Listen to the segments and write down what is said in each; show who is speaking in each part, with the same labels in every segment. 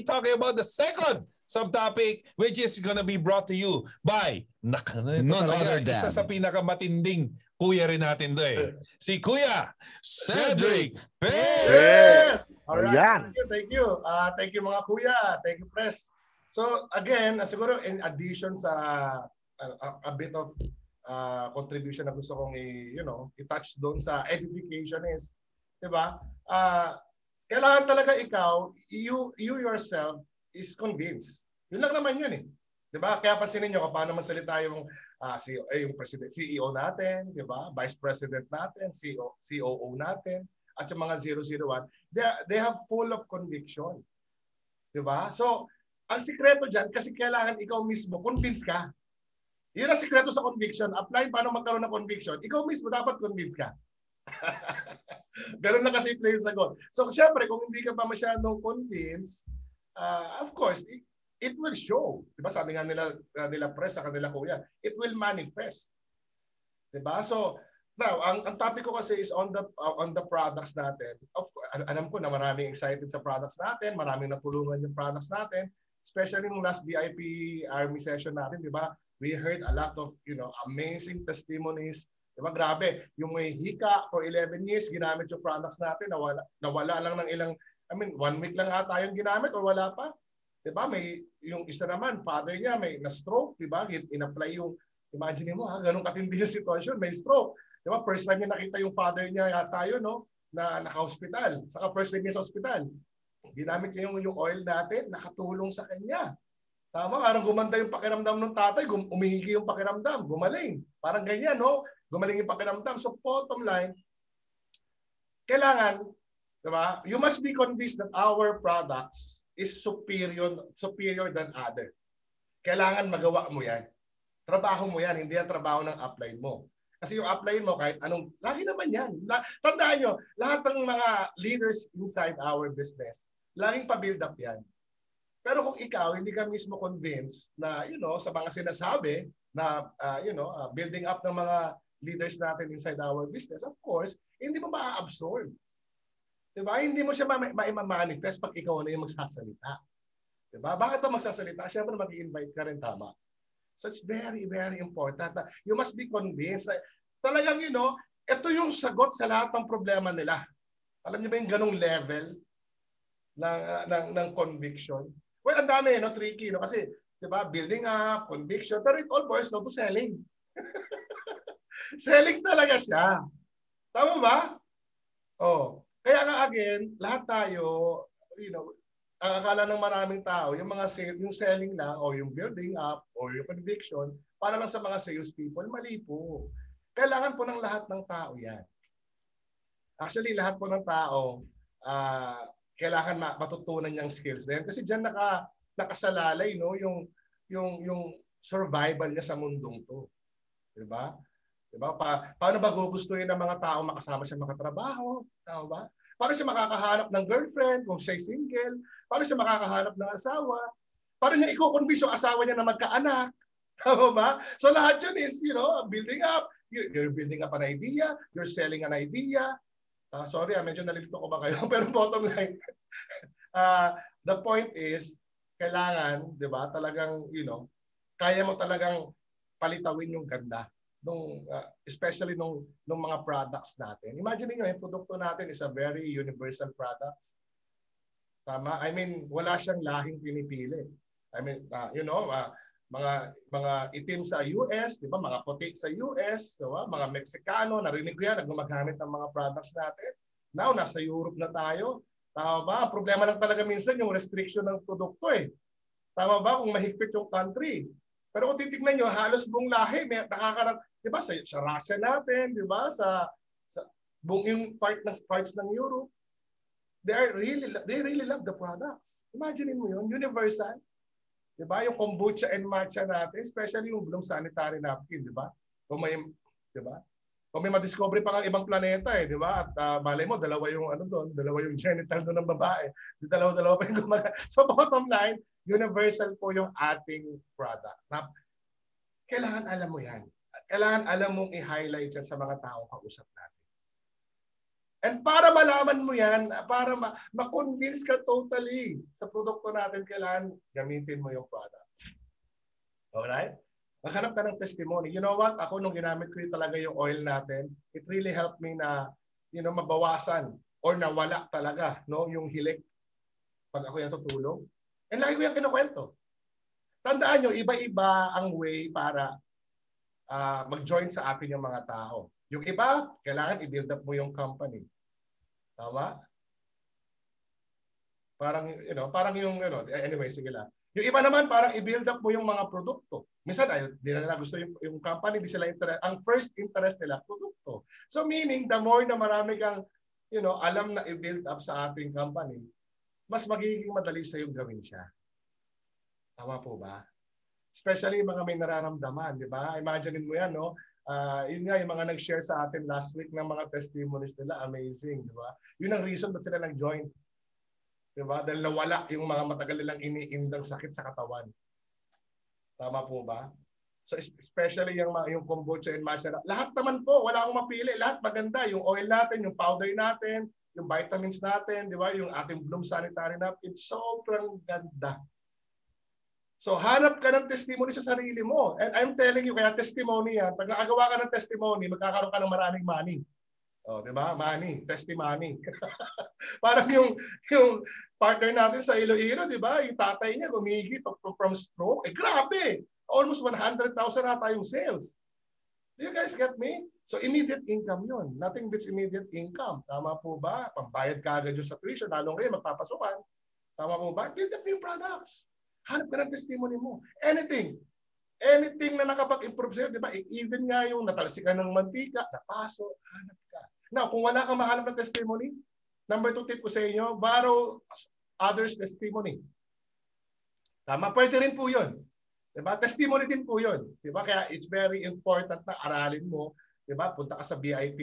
Speaker 1: be talking about the second subtopic which is gonna be brought to you by naka,
Speaker 2: None other than-
Speaker 1: isa sa pinakamatinding kuya rin natin to eh. Si Kuya Cedric Perez!
Speaker 3: Yes! Alright.
Speaker 4: Ayan.
Speaker 3: Thank you, thank you. Uh, thank you mga kuya. Thank you, Press. So again, uh, siguro in addition sa uh, a, a bit of uh, contribution na gusto kong i, you know, i-touch doon sa edification is, 'di ba? Uh, kailangan talaga ikaw, you you yourself is convinced. Yun lang naman yun eh. 'Di ba? Kaya pansinin niyo kung paano magsalita yung uh, CEO, eh, yung president, CEO natin, 'di ba? Vice President natin, CEO, COO natin, at yung mga 001, they, they have full of conviction. 'Di ba? So, ang sikreto diyan kasi kailangan ikaw mismo convince ka. Yun ang sikreto sa conviction. Apply paano magkaroon ng conviction. Ikaw mismo dapat convince ka. Ganun na kasi play yung sagot. So, syempre, kung hindi ka pa masyadong convinced, uh, of course, it, it will show. Diba? Sabi nga nila, nila press sa kanila kuya, it will manifest. Diba? So, now, ang, ang topic ko kasi is on the uh, on the products natin. Of course, al- alam ko na maraming excited sa products natin, maraming natulungan yung products natin, especially nung last VIP Army session natin, di ba? We heard a lot of, you know, amazing testimonies. Di ba? Grabe. Yung may hika for 11 years, ginamit yung products natin, nawala, nawala lang ng ilang, I mean, one week lang ata yung ginamit or wala pa. Di ba? May, yung isa naman, father niya, may na-stroke, di ba? In-apply yung, imagine mo ha, ganun katindi yung sitwasyon, may stroke. Di ba? First time niya nakita yung father niya yata yun, no? Na naka-hospital. Saka first time niya sa hospital. Ginamit niya yung, yung oil natin, nakatulong sa kanya. Tama, parang gumanda yung pakiramdam ng tatay, gum yung pakiramdam, gumaling. Parang ganyan, no? Gumaling yung pakiramdam. So bottom line, kailangan, di ba? You must be convinced that our products is superior superior than other. Kailangan magawa mo yan. Trabaho mo yan, hindi yan trabaho ng upline mo. Kasi yung upline mo, kahit anong, lagi naman yan. La, tandaan nyo, lahat ng mga leaders inside our business, laging pa-build up yan. Pero kung ikaw, hindi ka mismo convinced na, you know, sa mga sinasabi na, uh, you know, uh, building up ng mga leaders natin inside our business, of course, hindi mo ma-absorb. Diba? Hindi mo siya ma-manifest pag ikaw na yung magsasalita. Diba? Bakit ba magsasalita? Siyempre mag-invite ka rin, tama. So it's very, very important. You must be convinced. Talagang, you know, ito yung sagot sa lahat ng problema nila. Alam niyo ba yung ganong level ng, ng, ng conviction? Well, ang dami, no? Tricky, no? Kasi, di ba, building up, conviction, pero it all boils down to selling. selling talaga siya. Tama ba? Oh. Kaya nga again, lahat tayo, you know, ang akala ng maraming tao, yung mga sale, yung selling lang o yung building up o yung conviction, para lang sa mga sales people, mali po. Kailangan po ng lahat ng tao yan. Actually, lahat po ng tao, uh, kailangan matutunan niyang skills na yan. Kasi diyan naka, nakasalalay no, yung, yung, yung survival niya sa mundong to. Diba? Diba? Pa, paano ba gugustuhin ng mga tao makasama siya makatrabaho? Tama ba? Paano siya makakahanap ng girlfriend kung siya'y single? Paano siya makakahanap ng asawa? Paano niya ikukonvince yung asawa niya na magkaanak? Tama ba? So lahat yun is, you know, building up. You're building up an idea. You're selling an idea. Uh, sorry, ah, medyo nalilito ko ba kayo? Pero bottom line, uh, the point is, kailangan, di ba, talagang, you know, kaya mo talagang palitawin yung ganda nung uh, especially nung nung mga products natin. Imagine niyo yung produkto natin is a very universal products. Tama? I mean, wala siyang lahing pinipili. I mean, uh, you know, uh, mga mga itim sa US, 'di ba? Mga puti sa US, 'di ba? Mga Meksikano, narinig ko 'yan, gumagamit ng mga products natin. Now nasa Europe na tayo. Tama ba? Problema lang talaga minsan yung restriction ng produkto eh. Tama ba? Kung mahigpit yung country. Pero kung titignan nyo, halos buong lahi, may nakakarat, di ba, sa, sa Russia natin, di ba, sa, sa buong part ng parts ng Europe, they are really, they really love the products. Imagine mo yun, universal. Di ba, yung kombucha and matcha natin, especially yung blue sanitary napkin, di ba? Kung may, di ba? Kung may madiscover pa ng ibang planeta eh, di ba? At uh, malay mo, dalawa yung ano doon, dalawa yung genital doon ng babae. Dalawa-dalawa pa yung gumaga. So bottom line, universal po yung ating product. Na, kailangan alam mo yan. Kailangan alam mong i-highlight yan sa mga taong kausap natin. And para malaman mo yan, para ma- ma-convince ka totally sa produkto natin, kailangan gamitin mo yung products. Alright? Maghanap ka ng testimony. You know what? Ako nung ginamit ko yung talaga yung oil natin, it really helped me na you know, mabawasan or nawala talaga no, yung hilik pag ako yung tutulong. And lagi ko yung kinukwento. Tandaan nyo, iba-iba ang way para uh, mag-join sa atin yung mga tao. Yung iba, kailangan i-build up mo yung company. Tama? Parang, you know, parang yung, you know, anyway, sige lang. Yung iba naman, parang i-build up mo yung mga produkto. Minsan, ay, di na nila gusto yung, yung company, di sila interest. Ang first interest nila, produkto. So meaning, the more na marami kang, you know, alam na i-build up sa ating company, mas magiging madali sa yung gawin siya. Tama po ba? Especially yung mga may nararamdaman, di ba? Imagine mo yan, no? Uh, yun nga, yung mga nag-share sa atin last week ng mga testimonies nila, amazing, di ba? Yun ang reason ba't sila nag-join. Di ba? Dahil nawala yung mga matagal nilang iniindang sakit sa katawan. Tama po ba? So especially yung yung kombucha and matcha. Lahat naman po, wala akong mapili. Lahat maganda. Yung oil natin, yung powder natin, yung vitamins natin, di ba? Yung ating Bloom Sanitary Napkin, sobrang ganda. So hanap ka ng testimony sa sarili mo. And I'm telling you, kaya testimony yan. Pag nakagawa ka ng testimony, magkakaroon ka ng maraming money. Oh, 'di ba? Money, testimony. Parang yung yung partner natin sa Iloilo, 'di ba? Yung tatay niya gumigi from, stroke. Eh grabe. Almost 100,000 ata yung sales. Do you guys get me? So immediate income 'yun. Nothing beats immediate income. Tama po ba? Pambayad ka agad yung sa tuition, lalong kayo magpapasukan. Tama po ba? Build up yung products. Hanap ka ng testimony mo. Anything. Anything na nakapag-improve sa'yo, di ba? Even nga yung natalsikan ng mantika, napaso, hanap ka. Now, kung wala kang mahanap ng testimony, number two tip ko sa inyo, borrow others' testimony. Tama, pwede rin po yun. Diba? Testimony din po yun. Diba? Kaya it's very important na aralin mo. Diba? Punta ka sa BIP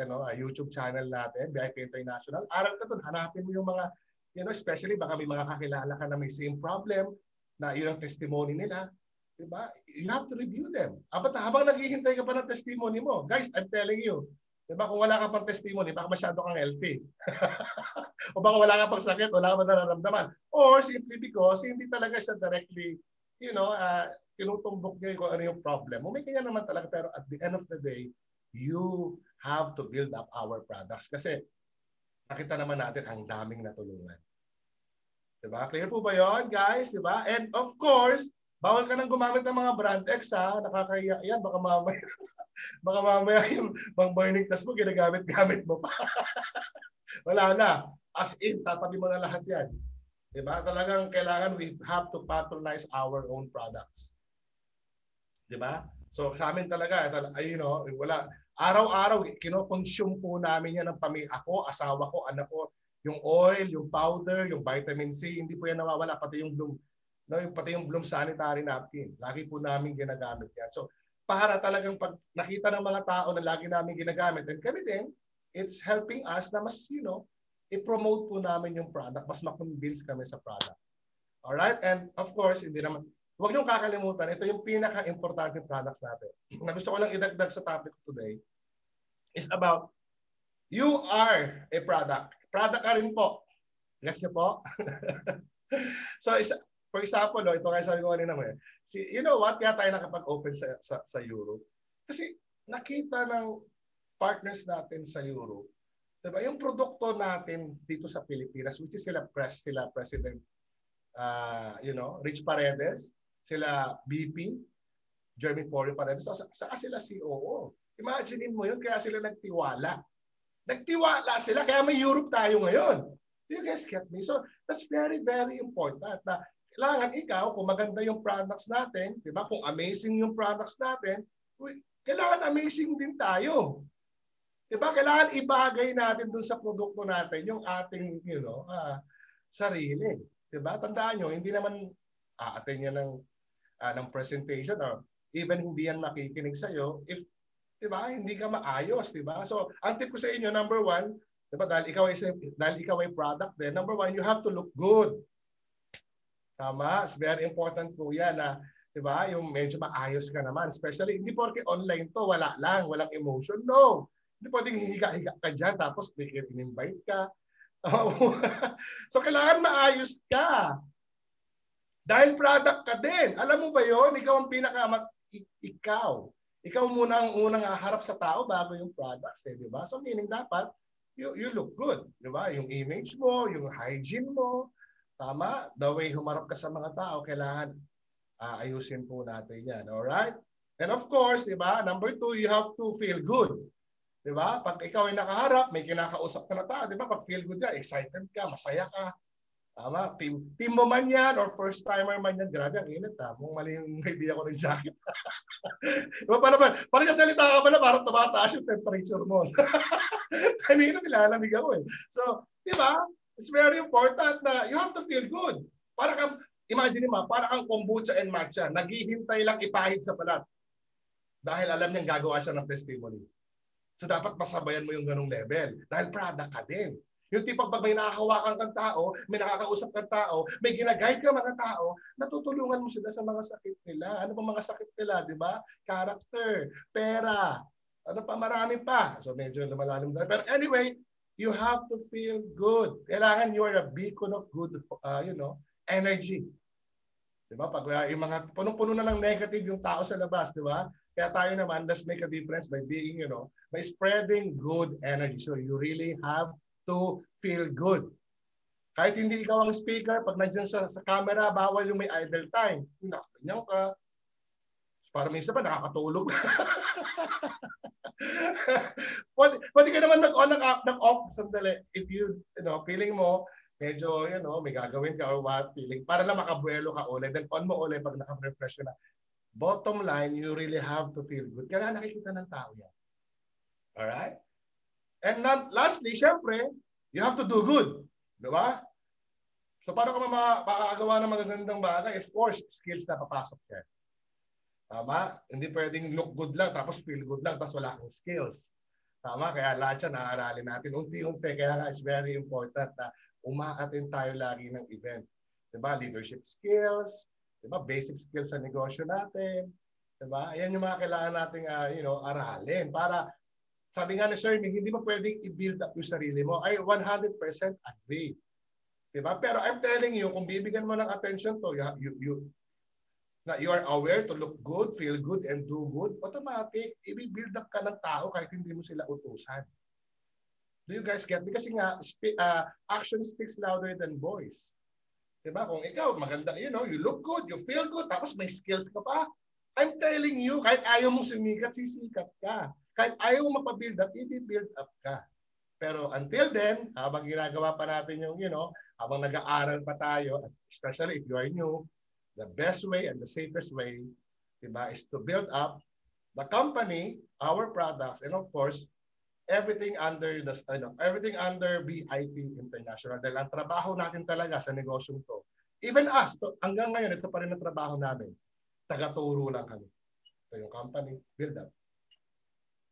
Speaker 3: ano, YouTube channel natin, BIP International. Aral ka doon. Hanapin mo yung mga You know, especially baka may mga kakilala ka na may same problem na yun ang testimony nila. Diba? You have to review them. Abat habang naghihintay ka pa ng testimony mo, guys, I'm telling you, diba, kung wala ka pang testimony, baka masyado kang healthy. o baka wala ka pang sakit, wala ka pang nararamdaman. Or simply because hindi talaga siya directly, you know, uh, tinutumbok niya kung ano yung problem. May kanya naman talaga, pero at the end of the day, you have to build up our products. Kasi nakita naman natin ang daming natulungan. Diba? Clear po ba yon guys? Diba? And of course, bawal ka nang gumamit ng mga brand X ha. Nakakaya yan. Baka mamaya, baka mamaya yung pang burning test mo, ginagamit-gamit mo pa. Wala na. As in, tatabi mo na lahat yan. Diba? Talagang kailangan we have to patronize our own products. Diba? So sa amin talaga, you know, wala, Araw-araw, kino-consume po namin yan ng pamilya. Ako, asawa ko, anak ko, yung oil, yung powder, yung vitamin C, hindi po yan nawawala. Pati yung Bloom, no, yung, pati yung Bloom sanitary napkin. Lagi po namin ginagamit yan. So, para talagang pag nakita ng mga tao na lagi namin ginagamit, and kami din, it's helping us na mas, you know, i-promote po namin yung product, mas ma-convince kami sa product. Alright? And of course, hindi naman, huwag niyong kakalimutan, ito yung pinaka-importante products natin. na gusto ko lang idagdag sa topic today is about you are a product. Product ka rin po. Gets niyo po? so, isa, for example, no, ito kaya sabi ko kanina mo eh. Si, you know what? Kaya tayo nakapag-open sa, sa, sa Europe. Kasi nakita ng partners natin sa Europe, diba, yung produkto natin dito sa Pilipinas, which is sila, press, sila President uh, you know, Rich Paredes, sila BP, Jeremy Foreign Paredes, saka sila COO. Imaginein mo yun, kaya sila nagtiwala. Nagtiwala sila, kaya may Europe tayo ngayon. Do you guys get me? So, that's very, very important na kailangan ikaw, kung maganda yung products natin, di ba? Kung amazing yung products natin, kailangan amazing din tayo. Di ba? Kailangan ibagay natin dun sa produkto natin yung ating, you know, uh, sarili. Di ba? Tandaan nyo, hindi naman aatin yan ng, uh, ng presentation or even hindi yan makikinig sa'yo if 'di ba? Hindi ka maayos, 'di ba? So, ang tip ko sa inyo, number one, 'di ba? Dahil ikaw ay dahil ikaw ay product din, number one, you have to look good. Tama? It's very important po 'yan na 'di ba? Yung medyo maayos ka naman, especially hindi porke online to, wala lang, walang emotion. No. Hindi pwedeng hihiga-higa ka dyan tapos may in-invite ka. so kailangan maayos ka. Dahil product ka din. Alam mo ba yon Ikaw ang pinaka ikaw. Ikaw muna ang unang harap sa tao bago yung products eh, di ba? So meaning dapat you, you look good, di ba? Yung image mo, yung hygiene mo, tama? The way humarap ka sa mga tao, kailangan uh, ayusin po natin yan. Alright? And of course, di ba? Number two, you have to feel good. Di ba? Pag ikaw ay nakaharap, may kinakausap ka na tao, di ba? Pag feel good ka, excited ka, masaya ka, Tama, team, team mo man yan or first timer man yan, grabe ang init ha. Kung mali yung idea ko ng jacket. diba pa naman, parang salita ka pala, parang tumataas yung temperature mo. Kanina nilalamig ako eh. So, di ba? It's very important na you have to feel good. Para kang, imagine mo, para kang kombucha and matcha, naghihintay lang ipahid sa balat. Dahil alam niyang gagawa siya ng testimony. So dapat masabayan mo yung ganong level. Dahil product ka din. Yung tipong pag may nakahawakan kang tao, may nakakausap kang tao, may ginaguide ka mga tao, natutulungan mo sila sa mga sakit nila. Ano pa mga sakit nila, di ba? Character, pera, ano pa, marami pa. So medyo lumalalim tayo. Pero anyway, you have to feel good. Kailangan you are a beacon of good, uh, you know, energy. Di ba? Pag uh, yung mga punong-puno na ng negative yung tao sa labas, di ba? Kaya tayo naman, let's make a difference by being, you know, by spreading good energy. So you really have to feel good. Kahit hindi ikaw ang speaker, pag nandiyan sa, sa camera, bawal yung may idle time. Nakakanyaw ka. Para minsan pa nakakatulog. pwede, pwede ka naman nag-on, nag-off sandali. If you, you know, feeling mo, medyo, you know, may gagawin ka or what, feeling, para na makabuelo ka ulit. Then on mo ulit pag naka-refresh ka na. Bottom line, you really have to feel good. Kaya nakikita ng tao yan. Alright? And not, lastly, syempre, you have to do good. Di ba? So paano ka makakagawa ng magagandang bagay? Of course, skills na papasok yan. Tama? Hindi pwedeng look good lang tapos feel good lang tapos wala kang skills. Tama? Kaya lahat yan naaaralin natin. Unti-unti. Kaya nga it's very important na umaatin tayo lagi ng event. Diba? Leadership skills. Diba? Basic skills sa negosyo natin. Diba? Ayan yung mga kailangan nating uh, you know, aralin para sabi nga ni Sir hindi mo pwedeng i-build up yung sarili mo. I 100% agree. Diba? Pero I'm telling you, kung bibigyan mo ng attention to, you, you, you, na you are aware to look good, feel good, and do good, automatic, i-build up ka ng tao kahit hindi mo sila utusan. Do you guys get me? Kasi nga, uh, action speaks louder than voice. Diba? Kung ikaw, maganda, you know, you look good, you feel good, tapos may skills ka pa, I'm telling you, kahit ayaw mong sumikat, sisikat ka kahit ayaw mo mapabuild up, i-build up ka. Pero until then, habang ginagawa pa natin yung, you know, habang nag-aaral pa tayo, especially if you are new, the best way and the safest way, diba, is to build up the company, our products, and of course, everything under the ano, everything under BIP International. Dahil ang trabaho natin talaga sa negosyong to, even us, to, hanggang ngayon, ito pa rin ang trabaho namin. Tagaturo lang kami. Ito yung company, build up.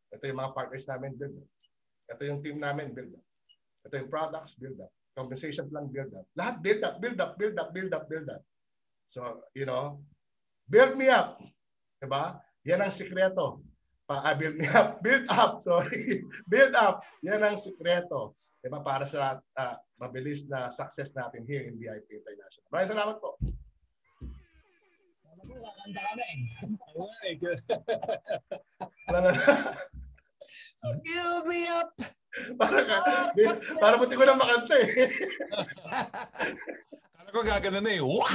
Speaker 3: Ito yung mga partners namin, build up. Ito yung team namin, build up. Ito yung products, build up. Compensation plan, build up. Lahat build up, build up, build up, build up, build up. So, you know, build me up. Diba? Yan ang sikreto. Pa, uh, build me up. Build up, sorry. build up. Yan ang sikreto. Diba? Para sa uh, mabilis na success natin here in VIP International. Maraming salamat po.
Speaker 2: Kakanta ka na eh.
Speaker 3: Wala na.
Speaker 2: Fill me up.
Speaker 3: para ka, para buti ko na makanta eh.
Speaker 1: Kala ko gagana na eh. What?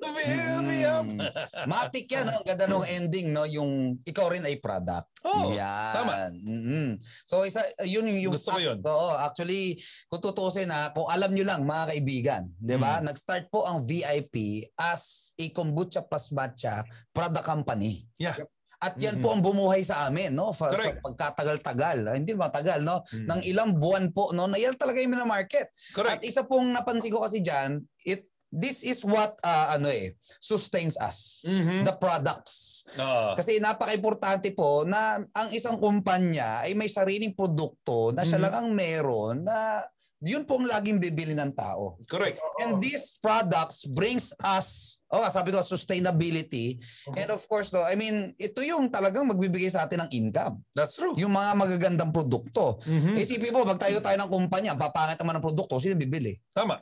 Speaker 1: Fill me up.
Speaker 2: Mm. Matik yan. Ang ganda ng ending, no? Yung ikaw rin ay product.
Speaker 1: Oh,
Speaker 2: yan.
Speaker 1: tama.
Speaker 2: Mm-hmm. So, isa, yun yung...
Speaker 1: Gusto ko yun.
Speaker 2: Oo, actually, kung tutusin na, kung alam nyo lang, mga kaibigan, di ba?
Speaker 1: Mm.
Speaker 2: Nag-start po ang VIP as a kombucha plus matcha product company.
Speaker 1: Yeah.
Speaker 2: At yan
Speaker 1: Mhm.
Speaker 2: po ang bumuhay sa amin, no? Fa- sa pagkatagal-tagal. Ah, Hindi matagal, no?
Speaker 1: Mm.
Speaker 2: Ng ilang buwan po, no? Na yan talaga yung market. At
Speaker 1: Correct.
Speaker 2: isa pong napansin ko kasi diyan, it this is what uh, ano eh sustains us.
Speaker 1: Mhm.
Speaker 2: The products.
Speaker 1: Ah.
Speaker 2: Kasi napaka-importante po na ang isang kumpanya ay may sariling produkto na siya
Speaker 1: Mhm.
Speaker 2: lang ang meron na yun po ang laging bibili ng tao.
Speaker 1: Correct.
Speaker 2: And these products brings us, oh, sabi ko, sustainability. And of course, no, I mean, ito yung talagang magbibigay sa atin ng income.
Speaker 1: That's true.
Speaker 2: Yung mga magagandang produkto.
Speaker 1: Mhm.
Speaker 2: Isipin mo, magtayo tayo ng kumpanya, papangit naman ang produkto, sino bibili?
Speaker 1: Tama.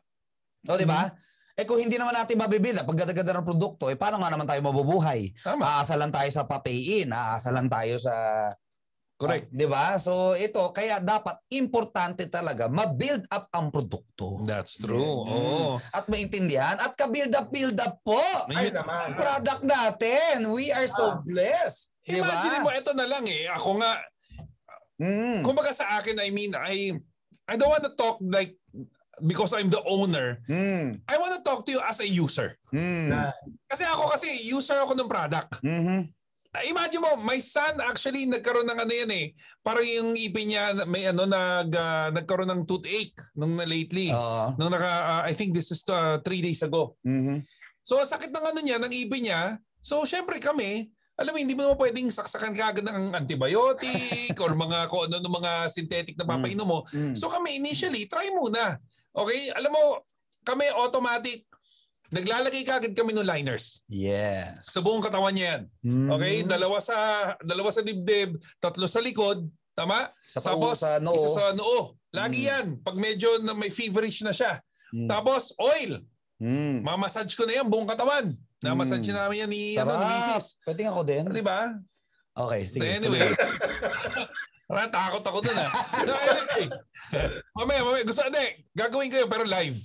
Speaker 2: O, di ba? Eh kung hindi naman natin mabibili, pag ganda ng produkto, eh paano nga naman tayo mabubuhay?
Speaker 1: Tama.
Speaker 2: Aasa lang tayo sa papayin, aasa lang tayo sa...
Speaker 1: Correct.
Speaker 2: Ah, di ba? So ito, kaya dapat importante talaga ma-build up ang produkto.
Speaker 1: That's true.
Speaker 2: Mm.
Speaker 1: Oo.
Speaker 2: At maintindihan at ka-build up, build up po.
Speaker 3: Ay
Speaker 1: Yun-
Speaker 3: naman.
Speaker 2: Product natin. We are so
Speaker 3: Ah.
Speaker 2: blessed. Di ba?
Speaker 1: Imagine mo, ito na lang eh. Ako nga,
Speaker 2: Mm.
Speaker 1: kumbaga sa akin, I mean, I, I don't want to talk like, because I'm the owner,
Speaker 2: Mm.
Speaker 1: I want to talk to you as a user.
Speaker 2: Mm.
Speaker 1: Kasi ako kasi, user ako ng product.
Speaker 2: Mhm.
Speaker 1: Uh, Imagine mo, my son actually nagkaroon ng ano yan eh. Parang yung ipin niya, may ano, nag, ah, nagkaroon ng toothache nung na lately.
Speaker 2: Oo.
Speaker 1: Nung naka, ah, I think this is uh, three days ago.
Speaker 2: Mhm.
Speaker 1: So sakit ng ano niya, ng ipin niya. So syempre kami, alam mo, hindi mo naman pwedeng saksakan kagad ng antibiotic or mga kung ano ng mga synthetic na papainom mo.
Speaker 2: Mm.
Speaker 1: So kami initially, try muna. Okay? Alam mo, kami automatic, naglalagay kagad kami ng liners.
Speaker 2: Yes.
Speaker 1: Sa buong katawan niya yan. Okay?
Speaker 2: Mhm.
Speaker 1: Dalawa sa dalawa sa dibdib, tatlo sa likod, tama?
Speaker 2: Sa,
Speaker 1: Tapos,
Speaker 2: sa noo.
Speaker 1: Isa sa noo. Lagi
Speaker 2: Mm.
Speaker 1: yan. Pag medyo na may feverish na siya.
Speaker 2: Mm.
Speaker 1: Tapos, oil.
Speaker 2: Mm.
Speaker 1: Mamassage ko na yan buong katawan. Namassage
Speaker 2: Mm.
Speaker 1: namin yan ni, ano,
Speaker 2: Sarap.
Speaker 1: Mrs.
Speaker 2: Pwede nga ako din.
Speaker 1: Di ba?
Speaker 2: Okay,
Speaker 1: So
Speaker 2: sige.
Speaker 1: anyway. Parang takot ako dun ah. So anyway. mamaya, mamaya. Gusto, hindi. Gagawin ko yun pero live.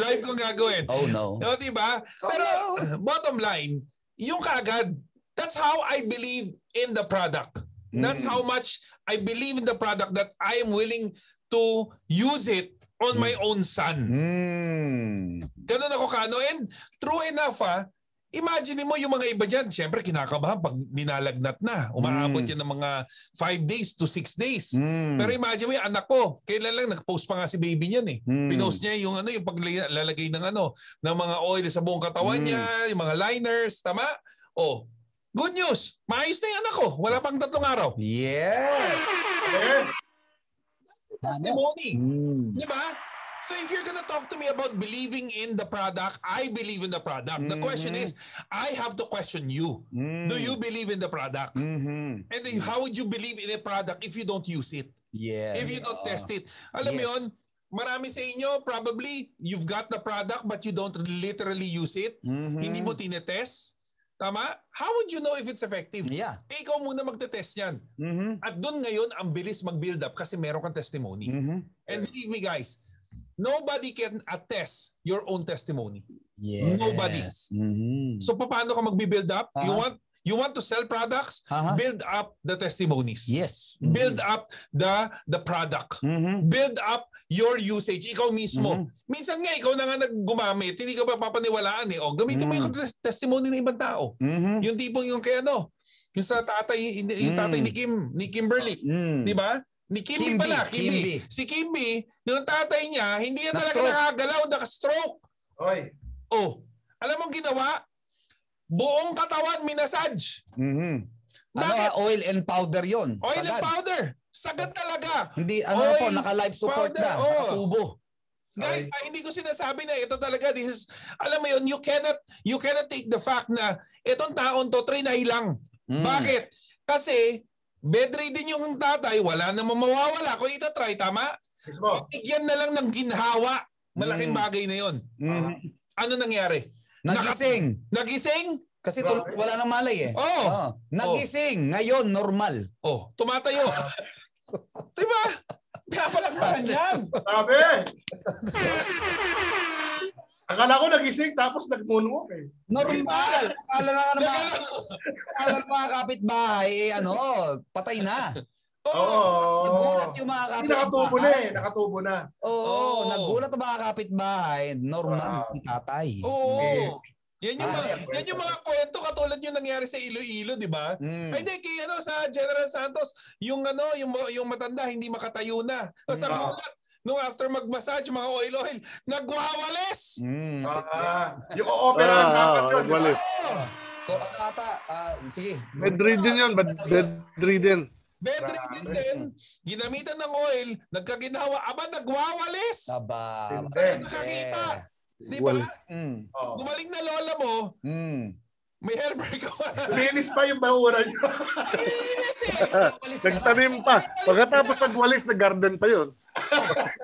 Speaker 1: live ko gagawin.
Speaker 2: Oh no.
Speaker 1: O, di ba? Pero bottom line, yung kaagad, that's how I believe in the product. That's
Speaker 2: Mm.
Speaker 1: how much I believe in the product that I am willing to use it on my own son.
Speaker 2: Mm.
Speaker 1: Ganun ako kano. And true enough ah, imagine mo yung mga iba dyan, syempre kinakabahan pag ninalagnat na. Umaabot
Speaker 2: Mm.
Speaker 1: yan ng mga 5 days to 6 days.
Speaker 2: Mm.
Speaker 1: Pero imagine mo yung anak ko, kailan lang nag-post pa nga si baby niyan eh.
Speaker 2: Mm.
Speaker 1: Pinost niya yung ano yung paglalagay ng ano ng mga oil sa buong katawan
Speaker 2: Mm.
Speaker 1: niya, yung mga liners, tama? Oh. Good news. Maayos na yung anak ko. Wala pang tatlong araw.
Speaker 2: Yes.
Speaker 3: Eh,
Speaker 1: Testimony.
Speaker 2: Mm.
Speaker 1: Di ba? So if you're gonna talk to me about believing in the product, I believe in the product. The question
Speaker 2: Mhm.
Speaker 1: is, I have to question you.
Speaker 2: Mm.
Speaker 1: Do you believe in the product?
Speaker 2: Mhm.
Speaker 1: And then how would you believe in a product if you don't use it?
Speaker 2: Yes.
Speaker 1: If you don't
Speaker 2: Oo.
Speaker 1: test it? Alam mo
Speaker 2: Yes.
Speaker 1: yun, marami sa inyo, probably, you've got the product but you don't literally use it.
Speaker 2: Mhm.
Speaker 1: Hindi mo tinetest. Tama? How would you know if it's effective?
Speaker 2: Yeah.
Speaker 1: Eh, ikaw muna magte-test yan.
Speaker 2: Mhm.
Speaker 1: At doon ngayon, ang bilis mag-build up kasi meron kang testimony.
Speaker 2: Mhm.
Speaker 1: And believe me guys, nobody can attest your own testimony.
Speaker 2: Yes.
Speaker 1: Nobody.
Speaker 2: Mhm.
Speaker 1: So paano ka magbi-build up? You
Speaker 2: Aha.
Speaker 1: want you want to sell products?
Speaker 2: Aha.
Speaker 1: Build up the testimonies.
Speaker 2: Yes.
Speaker 1: Build up the the product.
Speaker 2: Mhm.
Speaker 1: Build up your usage. Ikaw mismo.
Speaker 2: Mhm.
Speaker 1: Minsan nga ikaw na nga naggumamit, hindi ka pa papaniwalaan eh. O gamitin mo
Speaker 2: Mm.
Speaker 1: yung tes- testimony ng ibang tao.
Speaker 2: Mhm.
Speaker 1: Yung tipong yung kaya ano, yung sa tatay, yung tatay
Speaker 2: Mm.
Speaker 1: ni Kim, ni Kimberly.
Speaker 2: Mm.
Speaker 1: Di ba? Ni Kimby,
Speaker 2: Kimby,
Speaker 1: pala, Kimby.
Speaker 2: Kimby.
Speaker 1: Si Kimby, yung tatay niya, hindi yan talaga
Speaker 2: Na-stroke.
Speaker 1: nakagalaw, nakastroke.
Speaker 3: Oy,
Speaker 1: Oh, alam mong ginawa? Buong katawan minasage.
Speaker 2: Mhm. Ano
Speaker 1: Bakit?
Speaker 2: ah, oil and powder yon.
Speaker 1: Oil and
Speaker 2: Sagad.
Speaker 1: powder. Sagad talaga.
Speaker 2: Hindi, ano na po,
Speaker 1: Oil,
Speaker 2: naka-life support
Speaker 1: powder,
Speaker 2: na.
Speaker 1: oh.
Speaker 2: Nakatubo.
Speaker 1: Guys, ah, hindi ko sinasabi na ito talaga this is alam mo yun, you cannot you cannot take the fact na itong taon to trinay lang.
Speaker 2: Mm.
Speaker 1: Bakit? Kasi bedridden yung tatay, wala namang mawawala kung itatry, tama?
Speaker 3: mismo.
Speaker 1: Bigyan na lang ng ginhawa. Malaking
Speaker 2: Mm.
Speaker 1: bagay na yon.
Speaker 2: Mhm.
Speaker 1: Ano nangyari?
Speaker 2: Nagising.
Speaker 1: Nagising?
Speaker 2: Kasi tul- wala nang malay eh.
Speaker 1: Oh.
Speaker 2: Oh. Nagising. Ngayon, normal.
Speaker 1: Oh, tumatayo. diba? Kaya palakpakan yan.
Speaker 3: Sabi! Akala ko nagising tapos nag-moonwalk eh.
Speaker 2: Normal. Akala na ng mga, akala ng mga kapitbahay, eh, ano, patay na.
Speaker 1: Oo.
Speaker 3: Oo.
Speaker 2: Nagulat yung mga
Speaker 3: Kasi nakatubo na
Speaker 2: kapitbahay.
Speaker 3: eh. Nakatubo na.
Speaker 2: Oo,
Speaker 1: Oo.
Speaker 2: nagulat ang mga kapitbahay. Normal
Speaker 3: Wow.
Speaker 2: si tatay.
Speaker 1: Oo. Yan yung,
Speaker 2: Ah,
Speaker 1: mga,
Speaker 3: yan,
Speaker 1: yan yung mga kwento katulad yung nangyari sa Iloilo, di ba?
Speaker 2: Mm.
Speaker 1: Ay, hindi, kay ano, sa General Santos, yung ano, yung, yung matanda, hindi makatayo na. Tapos
Speaker 2: Mm.
Speaker 1: ang nung after mag-massage, mga oil-oil, nagwawalis!
Speaker 2: Mm.
Speaker 3: Ah, yung opera
Speaker 4: Ah,
Speaker 3: dapat yun.
Speaker 4: walis.
Speaker 2: Ko, ano ata, ah, sige.
Speaker 4: Bedridden yun, bed- bedridden.
Speaker 1: bedridden din, ginamitan ng oil, nagkaginawa, aba, nagwawalis.
Speaker 2: Aba.
Speaker 3: Hindi.
Speaker 2: maganda.
Speaker 1: Nakakita. Di ba?
Speaker 2: Mm.
Speaker 3: Oh.
Speaker 1: Gumaling na lola mo,
Speaker 2: Mm.
Speaker 1: May hairbar ka pa.
Speaker 3: Linis pa yung bahura niyo.
Speaker 4: Nagtanim pa. Pagkatapos nagwalis, nag-garden pa yun.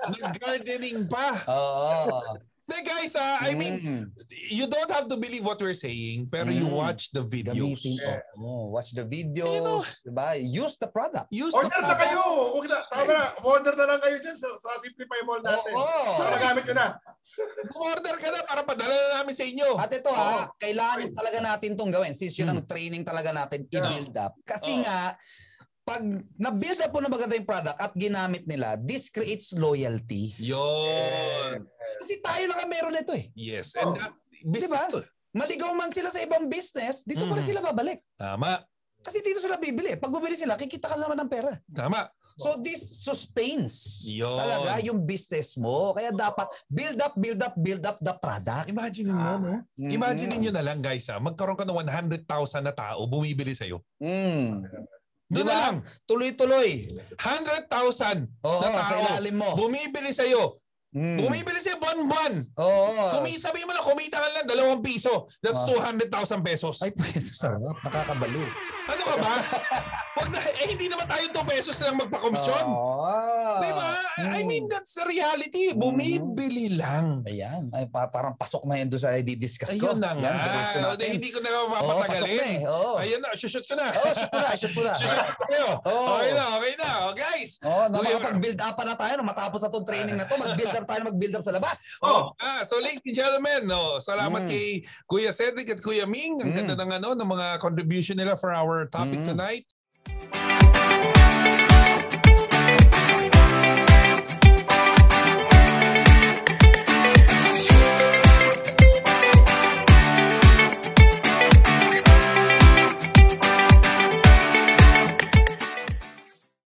Speaker 1: Nag-gardening pa.
Speaker 2: Oo.
Speaker 1: Hindi guys, ah, I mean,
Speaker 2: Mm.
Speaker 1: you don't have to believe what we're saying, pero you
Speaker 2: Mm.
Speaker 1: watch the videos.
Speaker 2: Gamitin ko. Oh, watch the videos,
Speaker 1: You know-
Speaker 2: diba? Use the product.
Speaker 1: Use the
Speaker 3: Order na kayo. Huwag na. Tama na. Order na lang kayo dyan sa, sa Simplify Mall natin.
Speaker 2: Oo.
Speaker 3: Para magamit ko na.
Speaker 1: Order ka na para padala na namin sa inyo.
Speaker 2: At ito ha, kailangan talaga natin itong gawin since yun ang training talaga natin i-build up. Kasi
Speaker 1: Hmm. Oh.
Speaker 2: nga, pag na-build up po na maganda yung product at ginamit nila, this creates loyalty.
Speaker 1: Yun.
Speaker 2: Kasi tayo lang ang meron nito eh.
Speaker 1: Yes.
Speaker 3: Oh.
Speaker 1: And that, business
Speaker 2: Diba?
Speaker 1: to.
Speaker 2: Maligaw man sila sa ibang business, dito pa rin
Speaker 1: Mhm.
Speaker 2: sila babalik.
Speaker 1: Tama.
Speaker 2: Kasi dito sila bibili. Pag bumili sila, kikita ka naman ng pera.
Speaker 1: Tama.
Speaker 2: So this sustains
Speaker 1: Yun.
Speaker 2: talaga yung business mo. Kaya dapat build up, build up, build up the product.
Speaker 1: Imagine mo, no?
Speaker 2: Mm.
Speaker 1: Imagine niyo na lang, guys, ha? magkaroon ka ng 100,000 na tao bumibili sa'yo.
Speaker 2: Mm.
Speaker 1: Doon
Speaker 2: Diba?
Speaker 1: na lang.
Speaker 2: Tuloy-tuloy.
Speaker 1: 100,000
Speaker 2: Oo,
Speaker 1: na tao
Speaker 2: mo.
Speaker 1: bumibili sa'yo.
Speaker 2: Mm.
Speaker 1: Bumibili sa'yo buwan-buwan.
Speaker 2: Oo.
Speaker 1: Kumi, sabihin mo na, kumita ka lang dalawang piso. That's
Speaker 2: Ah.
Speaker 1: 200,000 pesos.
Speaker 2: Ay, pwede sarap. Nakakabalo.
Speaker 1: Ano ka ba? Wag na, eh, hindi naman tayo 2 pesos lang magpa-komisyon.
Speaker 2: Oo.
Speaker 1: Di ba? I
Speaker 2: Mm.
Speaker 1: mean, that's the reality. Bumibili lang.
Speaker 2: Ayan. Ay, pa- parang pasok na yun doon sa i-discuss ko.
Speaker 1: Ayun na nga.
Speaker 2: Yan, diretso
Speaker 1: O,
Speaker 2: natin.
Speaker 1: Hindi ko na
Speaker 2: na
Speaker 1: mapapatagalin.
Speaker 2: eh. Oo.
Speaker 1: Ayun na, shoot ko na.
Speaker 2: Oo, shoot mo na, shoot mo na.
Speaker 1: Shoot ko sa'yo.
Speaker 2: Oo.
Speaker 1: Okay na, okay na. O, guys.
Speaker 2: Oh, na makapag-build up na tayo no, matapos na tong training na to, mag-build up tayo, mag-build up sa labas.
Speaker 1: Oh, ah, so ladies and gentlemen, no, salamat
Speaker 2: Mm.
Speaker 1: kay Kuya Cedric at Kuya Ming. Ang
Speaker 2: Mm.
Speaker 1: ganda ng ano ng mga contribution nila for our topic
Speaker 2: Mm.
Speaker 1: tonight.